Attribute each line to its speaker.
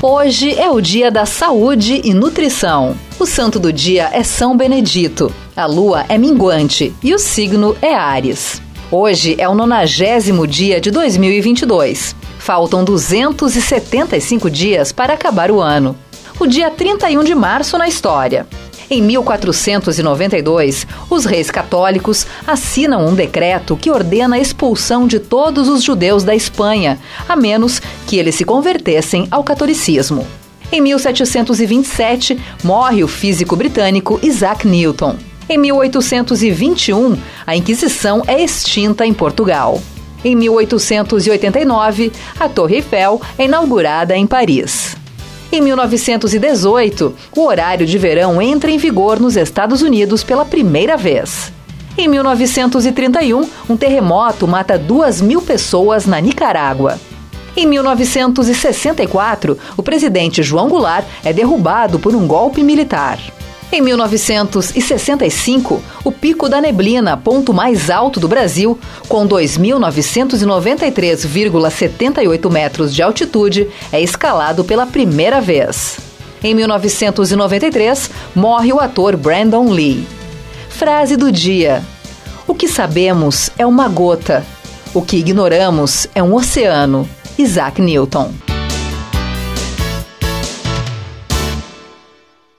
Speaker 1: Hoje é o dia da saúde e nutrição. O santo do dia é São Benedito. A lua é minguante e o signo é Ares. Hoje é o nonagésimo dia de 2022. Faltam 275 dias para acabar o ano. O dia 31 de março na história. Em 1492, os reis católicos assinam um decreto que ordena a expulsão de todos os judeus da Espanha, a menos que eles se convertessem ao catolicismo. Em 1727, morre o físico britânico Isaac Newton. Em 1821, a Inquisição é extinta em Portugal. Em 1889, a Torre Eiffel é inaugurada em Paris. Em 1918, o horário de verão entra em vigor nos Estados Unidos pela primeira vez. Em 1931, um terremoto mata duas mil pessoas na Nicarágua. Em 1964, o presidente João Goulart é derrubado por um golpe militar. Em 1965, o Pico da Neblina, ponto mais alto do Brasil, com 2.993,78 metros de altitude, é escalado pela primeira vez. Em 1993, morre o ator Brandon Lee. Frase do dia: O que sabemos é uma gota. O que ignoramos é um oceano. Isaac Newton.